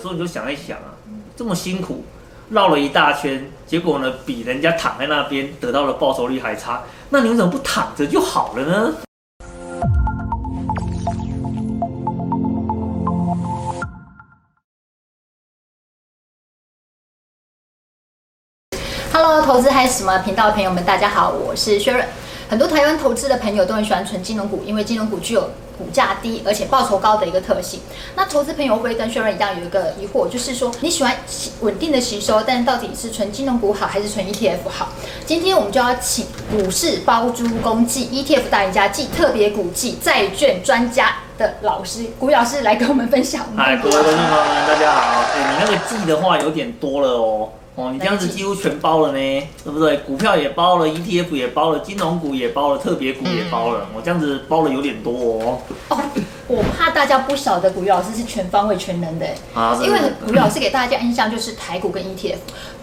所以你就想一想啊，这么辛苦绕了一大圈，结果呢比人家躺在那边得到的报酬率还差，那你为什么不躺着就好了呢？Hello，投资嗨什么频道的朋友们，大家好，我是 Sharon。很多台湾投资的朋友都很喜欢存金融股，因为金融股具有股价低而且报酬高的一个特性。那投资朋友会跟学润一样有一个疑惑，就是说你喜欢稳定的吸收，但到底是存金融股好还是存 ETF 好？今天我们就要请股市包租公暨 ETF 大赢家暨特别股际债券专家的老师股老师来跟我们分享。嗨，各位观众朋友们，大家好。哎、你那个季的话有点多了哦。哦，你这样子几乎全包了呢，对不对？股票也包了，ETF 也包了，金融股也包了，特别股也包了。我这样子包了有点多哦。哦，我怕大家不晓得古玉老师是全方位全能的，啊，因为古玉老师给大家印象就是台股跟 ETF。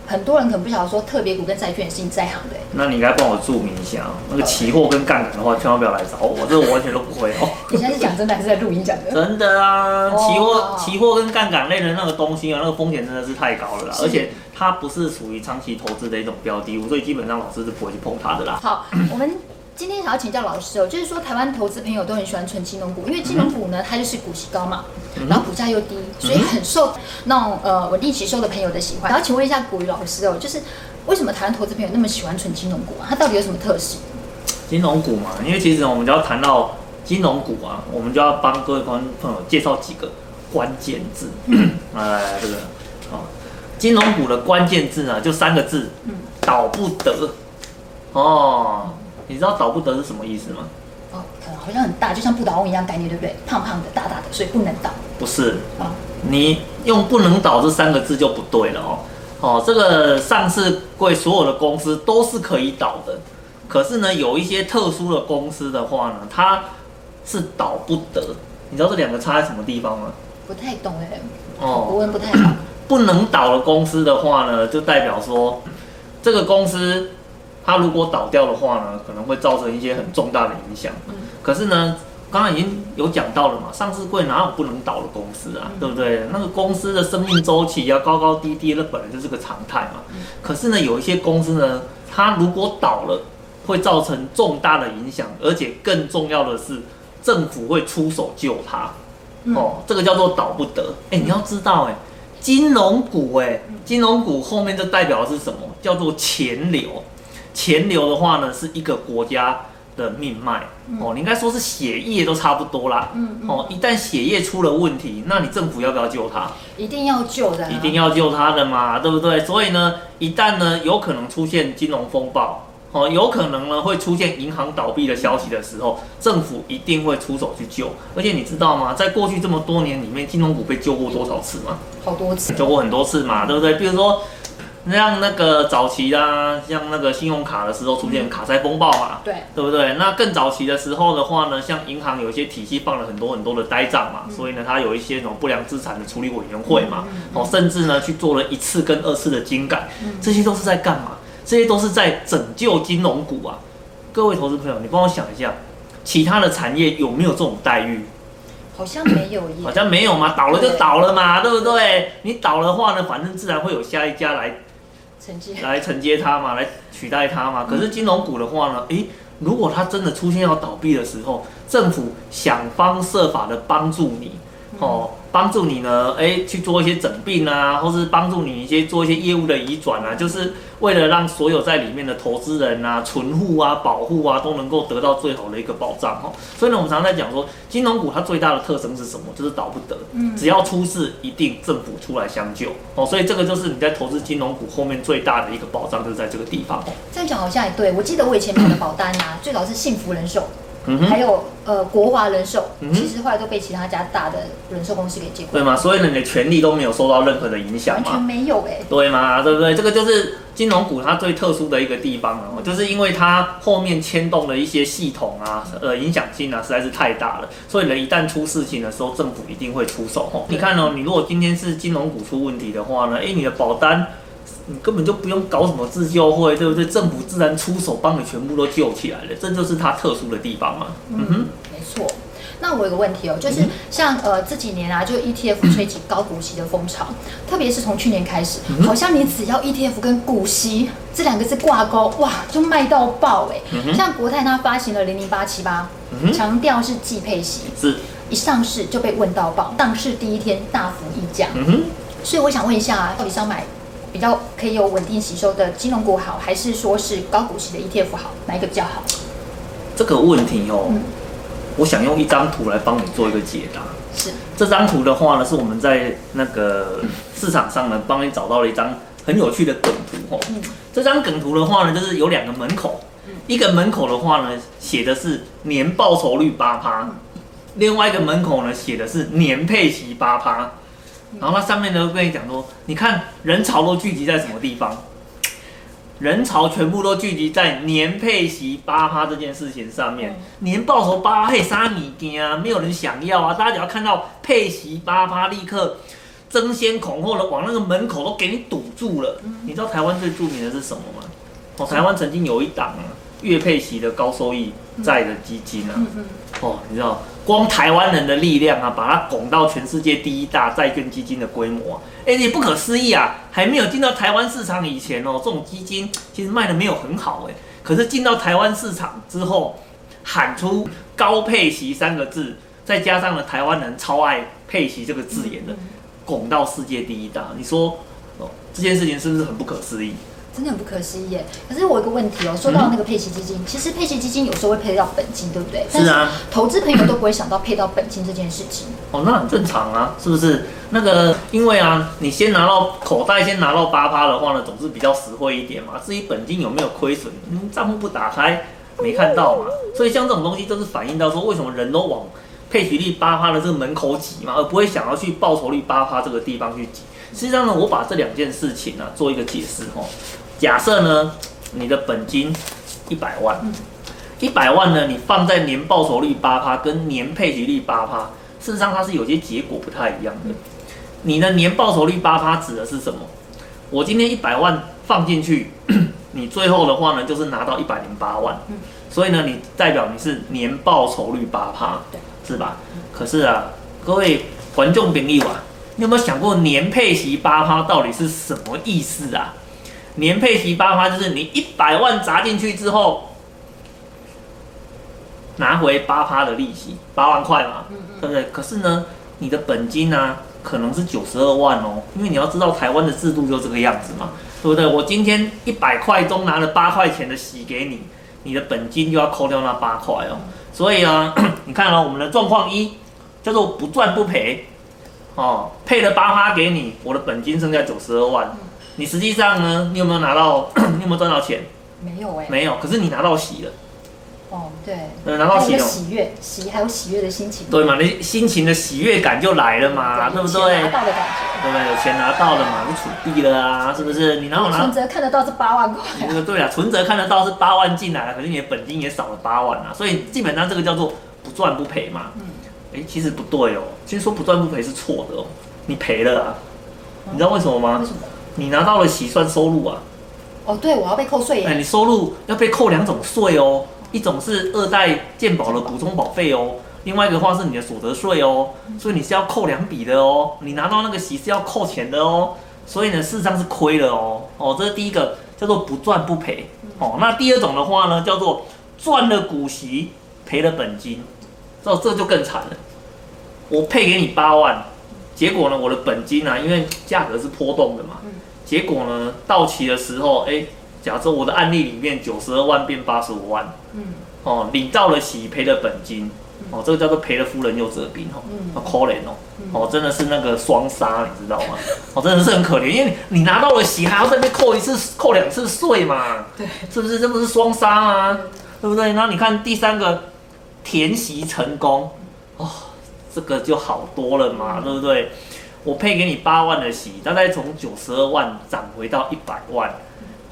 很多人可能不晓得说特别股跟债券是你在行的，那你应该帮我注明一下，那个期货跟杠杆的话，千万不要来找我，这个我完全都不会哦。你现在是讲真的还是在录音讲的？真的啊，期货、期货跟杠杆类的那个东西啊，那个风险真的是太高了啦，而且它不是属于长期投资的一种标的物，所以基本上老师是不会去碰它的啦。好，我们。今天想要请教老师哦，就是说台湾投资朋友都很喜欢存金融股，因为金融股呢，它就是股息高嘛，然后股价又低，所以很受那种呃稳定吸收的朋友的喜欢。然后请问一下古鱼老师哦，就是为什么台湾投资朋友那么喜欢存金融股啊？它到底有什么特性？金融股嘛，因为其实我们就要谈到金融股啊，我们就要帮各位观众朋友介绍几个关键字。哎，这个哦，金融股的关键字呢，就三个字，倒不得哦。你知道倒不得是什么意思吗？哦，好像很大，就像不倒翁一样概念，对不对？胖胖的，大大的，所以不能倒。不是，啊，你用“不能倒”这三个字就不对了哦。哦，这个上市柜所有的公司都是可以倒的，可是呢，有一些特殊的公司的话呢，它是倒不得。你知道这两个差在什么地方吗？不太懂哎。哦，我问不太好。不能倒的公司的话呢，就代表说这个公司。它如果倒掉的话呢，可能会造成一些很重大的影响。嗯。可是呢，刚刚已经有讲到了嘛，上市柜哪有不能倒的公司啊？嗯。对不对？那个公司的生命周期要高高低低，那本来就是个常态嘛。嗯。可是呢，有一些公司呢，它如果倒了，会造成重大的影响，而且更重要的是，政府会出手救它。嗯。哦，这个叫做倒不得。哎，你要知道，哎，金融股，哎，金融股后面就代表的是什么？叫做钱流。钱流的话呢，是一个国家的命脉哦，你应该说是血液都差不多啦。嗯哦，一旦血液出了问题，那你政府要不要救它？一定要救的，一定要救它的嘛，对不对？所以呢，一旦呢有可能出现金融风暴，哦，有可能呢会出现银行倒闭的消息的时候，政府一定会出手去救。而且你知道吗？在过去这么多年里面，金融股被救过多少次吗？好多次，救过很多次嘛，对不对？比如说。像那个早期啦，像那个信用卡的时候出现卡债风暴嘛，对，对不对？那更早期的时候的话呢，像银行有一些体系放了很多很多的呆账嘛，所以呢，它有一些那种不良资产的处理委员会嘛，哦，甚至呢去做了一次跟二次的精改，这些都是在干嘛？这些都是在拯救金融股啊！各位投资朋友，你帮我想一下，其他的产业有没有这种待遇？好像没有耶，好像没有嘛，倒了就倒了嘛，对，对不对？你倒的话呢，反正自然会有下一家来。承接来承接它嘛，来取代它嘛。可是金融股的话呢，诶、欸，如果它真的出现要倒闭的时候，政府想方设法的帮助你，哦。帮助你呢，哎，去做一些整病啊，或是帮助你一些做一些业务的移转啊，就是为了让所有在里面的投资人啊、存户啊、保护啊都能够得到最好的一个保障哈。所以呢，我们常常在讲说，金融股它最大的特征是什么？就是倒不得，嗯，只要出事，一定政府出来相救哦。所以这个就是你在投资金融股后面最大的一个保障，就是在这个地方。这样讲好像也对，我记得我以前买的保单啊，最早是幸福人寿。嗯、还有呃，国华人寿，其实后来都被其他家大的人寿公司给接管。对吗？所以呢，你的权利都没有受到任何的影响吗？完全没有哎。对吗？对不对？这个就是金融股它最特殊的一个地方哦，就是因为它后面牵动的一些系统啊，呃，影响性啊实在是太大了。所以人，一旦出事情的时候，政府一定会出手哦。你看哦，你如果今天是金融股出问题的话呢，哎，你的保单。你根本就不用搞什么自救会，对不对？政府自然出手帮你全部都救起来了，这就是它特殊的地方嘛。嗯哼，没错。那我有个问题哦，就是像呃这几年啊，就 ETF 吹起高股息的风潮，特别是从去年开始，好像你只要 ETF 跟股息这两个字挂钩，哇，就卖到爆哎。像国泰它发行了零零八七八，强调是季配息，是，一上市就被问到爆，上市第一天大幅溢价。所以我想问一下，到底是要买比较可以有稳定吸收的金融股好，还是说是高股息的 ETF 好，哪一个比较好？这个问题哦，嗯、我想用一张图来帮你做一个解答。是。这张图的话呢，是我们在那个市场上呢帮你找到了一张很有趣的梗图哦。嗯、这张梗图的话呢，就是有两个门口，嗯、一个门口的话呢写的是年报酬率八趴，嗯、另外一个门口呢写的是年配息八趴。然后它上面呢跟你讲说，你看人潮都聚集在什么地方？人潮全部都聚集在年配息八趴这件事情上面。年报酬八趴，嘿，啥物件啊？没有人想要啊！大家只要看到配息八趴，立刻争先恐后的往那个门口都给你堵住了。你知道台湾最著名的是什么吗？哦，台湾曾经有一档啊，月配息的高收益债的基金啊。哦，你知道？光台湾人的力量啊，把它拱到全世界第一大债券基金的规模，啊，哎，也不可思议啊！还没有进到台湾市场以前哦，这种基金其实卖的没有很好哎。可是进到台湾市场之后，喊出高配息三个字，再加上了台湾人超爱配息这个字眼的，拱到世界第一大。你说哦，这件事情是不是很不可思议？真的很不可思议耶！可是我有个问题哦，说到那个配息基金，嗯、其实配息基金有时候会配到本金，对不对？是啊。投资朋友都不会想到配到本金这件事情。哦，那很正常啊，是不是？那个，因为啊，你先拿到口袋，先拿到八趴的话呢，总是比较实惠一点嘛。至于本金有没有亏损，嗯，账户不打开没看到嘛。所以像这种东西，就是反映到说，为什么人都往配息率八趴的这个门口挤嘛，而不会想要去报酬率八趴这个地方去挤。实际上呢，我把这两件事情呢、啊、做一个解释哦。假设呢，你的本金一百万，一百万呢，你放在年报酬率八趴跟年配息率八趴，事实上它是有些结果不太一样的。你的年报酬率八趴指的是什么？我今天一百万放进去，你最后的话呢，就是拿到一百零八万，所以呢，你代表你是年报酬率八趴，是吧？可是啊，各位观众朋友啊，你有没有想过年配息八趴到底是什么意思啊？年配息八趴就是你一百万砸进去之后，拿回八趴的利息，八万块嘛，对不对？可是呢，你的本金呢、啊，可能是九十二万哦，因为你要知道台湾的制度就这个样子嘛，对不对？我今天一百块中拿了八块钱的息给你，你的本金就要扣掉那八块哦。所以啊，你看了、哦、我们的状况一叫做不赚不赔，哦，配了八趴给你，我的本金剩下九十二万。你实际上呢？你有没有拿到？你有没有赚到钱？没有哎、欸。没有，可是你拿到喜了。哦，对。拿到喜了。喜悦，喜还有喜悦的心情。对嘛？你心情的喜悦感就来了嘛，对，对不对？拿到的感觉。对不对？有钱拿到了嘛，就储币了啊，是不是？你然后拿。存折看得到是八万块。那个对啊，存折看得到是八万进来了，可是你的本金也少了八万啊，所以基本上这个叫做不赚不赔嘛。嗯。哎，其实不对哦，其实说不赚不赔是错的哦，你赔了啊，嗯、你知道为什么吗？为什么？你拿到了息算收入啊？哦，对，我要被扣税耶。哎，你收入要被扣两种税哦，一种是二代健保的股中保费哦，另外一个话是你的所得税哦，所以你是要扣两笔的哦。你拿到那个息是要扣钱的哦，所以呢，事实上是亏了哦。哦，这是第一个叫做不赚不赔。哦，那第二种的话呢，叫做赚了股息赔了本金，这这就更惨了。我配给你八万，结果呢，我的本金呢、啊，因为价格是波动的嘛。结果呢，到期的时候，哎，假设我的案例里面九十二万变八十五万，嗯，哦，领到了喜，赔了本金，哦，这个叫做赔了夫人又折兵，哦，好可怜哦，哦，真的是那个双杀，你知道吗？哦，真的是很可怜，因为你拿到了喜，还要再被扣一次、扣两次税嘛，对，是不是？这不是双杀吗？对不对？然后你看第三个填息成功，哦，这个就好多了嘛，对不对？我配给你八万的息，大概从九十二万涨回到一百万，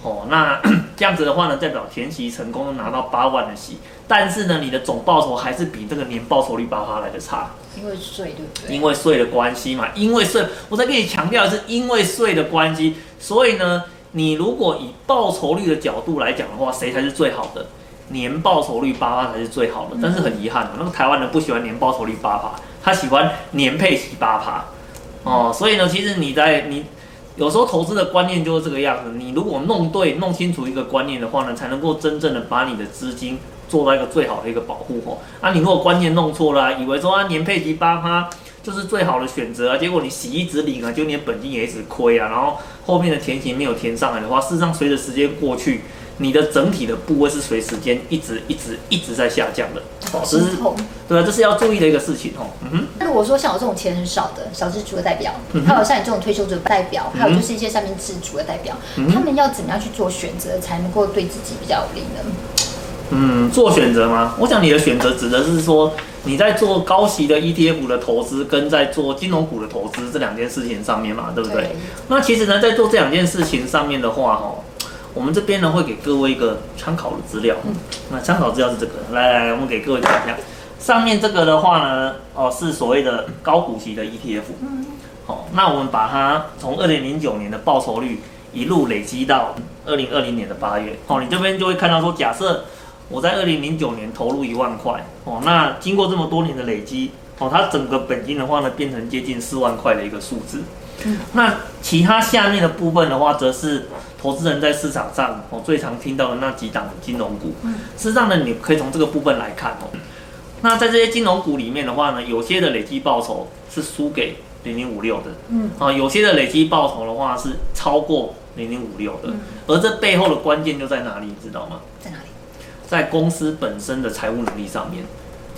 哦，那 这样子的话呢，代表填息成功拿到八万的息，但是呢，你的总报酬还是比这个年报酬率八趴来的差，因为税对不对？因为税的关系嘛，因为税，我再跟你强调的是因为税的关系，所以呢，你如果以报酬率的角度来讲的话，谁才是最好的？年报酬率八趴才是最好的。但是很遗憾，那个台湾人不喜欢年报酬率八趴，他喜欢年配息八趴。哦，所以呢，其实你在你有时候投资的观念就是这个样子。你如果弄对、弄清楚一个观念的话呢，才能够真正的把你的资金做到一个最好的一个保护。哦，啊，你如果观念弄错了，以为说啊年配息八趴。就是最好的选择啊！结果你洗一直领啊，就你本金也一直亏啊，然后后面的填息没有填上来的话，事实上随着时间过去，你的整体的部位是随时间一直一直一直在下降的。哦，这是对啊，这是要注意的一个事情哦。嗯哼。那如果说像我这种钱很少的小资族的代表，还有像你这种退休者代表，还有就是一些三明治族的代表，他们要怎么样去做选择，才能够对自己比较有利呢？嗯，做选择吗？我想你的选择指的是说你在做高息的 ETF 的投资，跟在做金融股的投资这两件事情上面嘛，对不对？对。那其实呢，在做这两件事情上面的话，哈，我们这边呢会给各位一个参考的资料。嗯。那参考资料是这个，来来来，我们给各位看一下。上面这个的话呢，哦，是所谓的高股息的 ETF。嗯。好，那我们把它从二零零九年的报酬率一路累积到二零二零年的八月。好，你这边就会看到说，假设。我在二零零九年投入一万块哦，那经过这么多年的累积哦，它整个本金的话呢，变成接近四万块的一个数字。嗯，那其他下面的部分的话，则是投资人在市场上哦最常听到的那几档金融股。嗯，事实上呢，你可以从这个部分来看哦。那在这些金融股里面的话呢，有些的累计报酬是输给零零五六的。嗯，啊，有些的累计报酬的话是超过零零五六的。嗯，而这背后的关键就在哪里，你知道吗？在哪里？在公司本身的财务能力上面，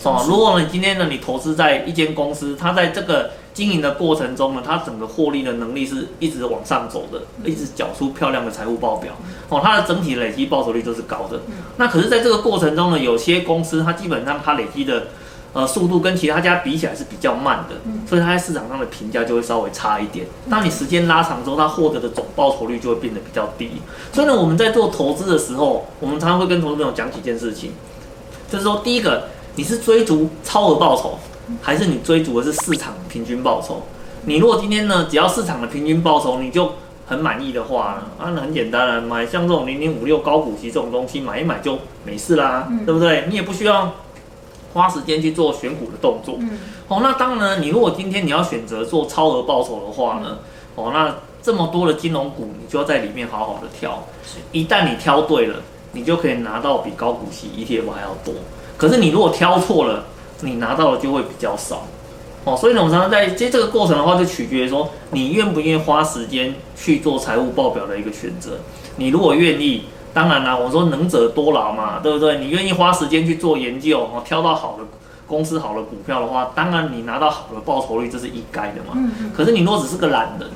哦，如果呢今天呢你投资在一间公司，它在这个经营的过程中呢，它整个获利的能力是一直往上走的，一直缴出漂亮的财务报表，哦，它的整体累积报酬率都是高的。那可是在这个过程中呢，有些公司它基本上它累积的。呃，速度跟其他家比起来是比较慢的，所以它在市场上的评价就会稍微差一点。当你时间拉长之后，它获得的总报酬率就会变得比较低。所以呢，我们在做投资的时候，我们常常会跟投资朋友讲几件事情，就是说，第一个，你是追逐超额报酬，还是你追逐的是市场平均报酬？你如果今天呢，只要市场的平均报酬你就很满意的话，啊，那很简单了，买像这种零零五六高股息这种东西买一买就没事啦，对不对？你也不需要。花时间去做选股的动作，嗯，哦，那当然呢，你如果今天你要选择做超额报酬的话呢，哦，那这么多的金融股，你就要在里面好好的挑，一旦你挑对了，你就可以拿到比高股息 ETF 还要多。可是你如果挑错了，你拿到的就会比较少，哦，所以呢，我们常常在接这个过程的话，就取决于说你愿不愿意花时间去做财务报表的一个选择。你如果愿意。当然啦，我说能者多劳嘛，对不对？你愿意花时间去做研究，哦，挑到好的公司、好的股票的话，当然你拿到好的报酬率，这是应该的嘛。嗯嗯。可是你如果只是个懒人，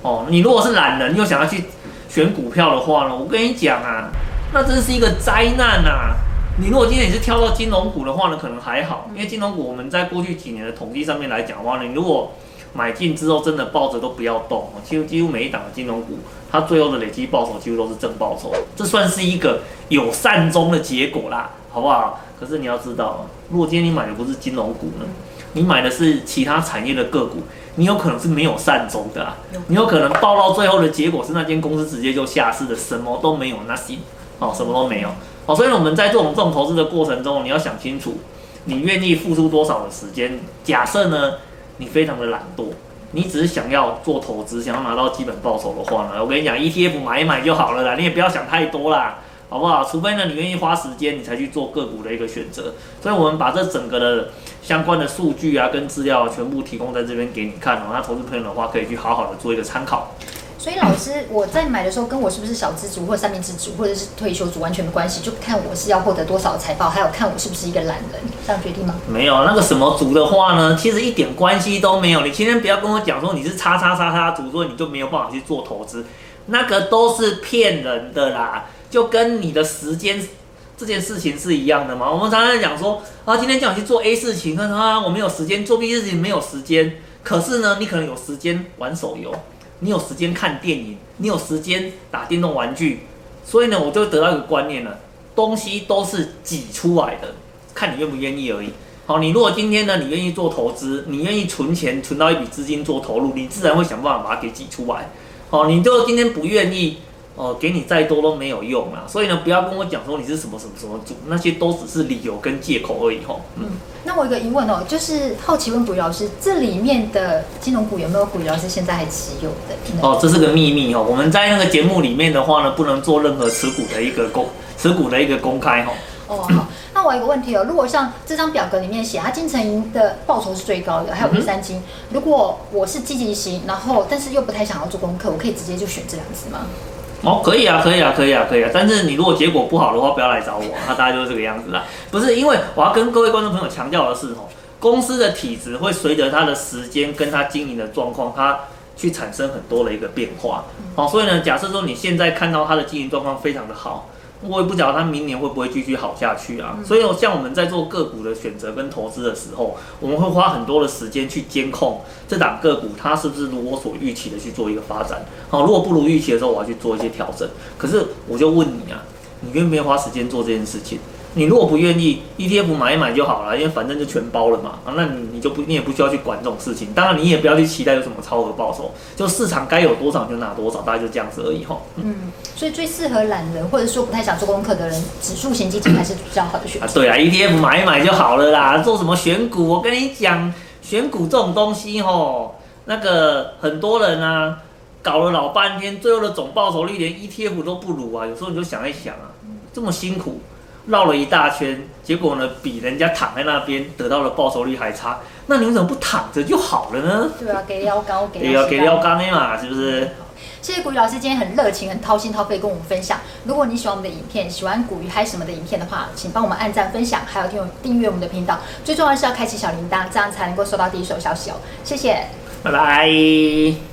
哦，你如果是懒人又想要去选股票的话呢，我跟你讲啊，那真是一个灾难啊！你如果今天你是挑到金融股的话呢，可能还好，因为金融股我们在过去几年的统计上面来讲的话呢，你如果买进之后真的抱着都不要动，几乎几乎每一档的金融股。它最后的累积报酬几乎都是正报酬，这算是一个有善终的结果啦，好不好？可是你要知道，如果今天你买的不是金融股呢，你买的是其他产业的个股，你有可能是没有善终的啊，你有可能报到最后的结果是那间公司直接就下市的，什么都没有，nothing，哦，什么都没有，好，所以我们在做我们这种投资的过程中，你要想清楚，你愿意付出多少的时间？假设呢，你非常的懒惰。你只是想要做投资，想要拿到基本报酬的话呢，我跟你讲，ETF 买一买就好了啦，你也不要想太多啦，好不好？除非呢，你愿意花时间，你才去做个股的一个选择。所以，我们把这整个的相关的数据啊，跟资料全部提供在这边给你看哦。那投资朋友的话，可以去好好的做一个参考。所以老师，我在买的时候，跟我是不是小资族或者三明治族，或者是退休族完全没关系，就看我是要获得多少财报，还有看我是不是一个懒人，这样决定吗？没有那个什么族的话呢，其实一点关系都没有。你今天不要跟我讲说你是叉叉叉叉族，所以你就没有办法去做投资，那个都是骗人的啦，就跟你的时间这件事情是一样的嘛。我们常常讲说啊，今天叫你去做 A 事情，啊，我没有时间做 B 事情，没有时间，可是呢，你可能有时间玩手游。你有时间看电影，你有时间打电动玩具，所以呢，我就得到一个观念了，东西都是挤出来的，看你愿不愿意而已。好，你如果今天呢，你愿意做投资，你愿意存钱，存到一笔资金做投入，你自然会想办法把它给挤出来。好，你就今天不愿意，哦，给你再多都没有用啦。所以呢，不要跟我讲说你是什么什么什么组，那些都只是理由跟借口而已吼。嗯，那我有一个疑问哦，就是好奇问股鱼老师，这里面的金融股有没有股鱼老师现在还持有的？哦，这是个秘密哦。我们在那个节目里面的话呢，不能做任何持股的一个公持股的一个公开吼。哦，好。那我有一个问题哦，如果像这张表格里面写，它金城银的报酬是最高的，还有第三金。如果我是积极型，然后但是又不太想要做功课，我可以直接就选这两只吗？哦，可以啊，可以啊，可以啊，可以啊。但是你如果结果不好的话，不要来找我，那 大概就是这个样子啦。不是，因为我要跟各位观众朋友强调的是，哦，公司的体质会随着它的时间跟它经营的状况，它去产生很多的一个变化。哦，所以呢，假设说你现在看到它的经营状况非常的好。我也不晓得它明年会不会继续好下去啊，所以像我们在做个股的选择跟投资的时候，我们会花很多的时间去监控这档个股它是不是如我所预期的去做一个发展。好，如果不如预期的时候，我要去做一些调整。可是我就问你啊，你愿不愿意花时间做这件事情？你如果不愿意，ETF 买一买就好了，因为反正就全包了嘛。啊，那你你就不，你也不需要去管这种事情。当然，你也不要去期待有什么超额报酬，就市场该有多少就拿多少，大概就这样子而已哈。嗯，所以最适合懒人或者说不太想做功课的人，指数型基金还是比较好的选择。啊，对啊，ETF 买一买就好了啦。做什么选股？我跟你讲，选股这种东西吼，那个很多人啊，搞了老半天，最后的总报酬率连 ETF 都不如啊。有时候你就想一想啊，这么辛苦。绕了一大圈，结果呢，比人家躺在那边得到的报酬率还差。那你为什么不躺着就好了呢？对啊，给腰高，给腰给腰高的嘛，是不是？谢谢古鱼老师今天很热情、很掏心掏肺跟我们分享。如果你喜欢我们的影片，喜欢古鱼嗨什么的影片的话，请帮我们按赞、分享，还有订订阅我们的频道。最重要的是要开启小铃铛，这样才能够收到第一手消息哦。谢谢，拜拜。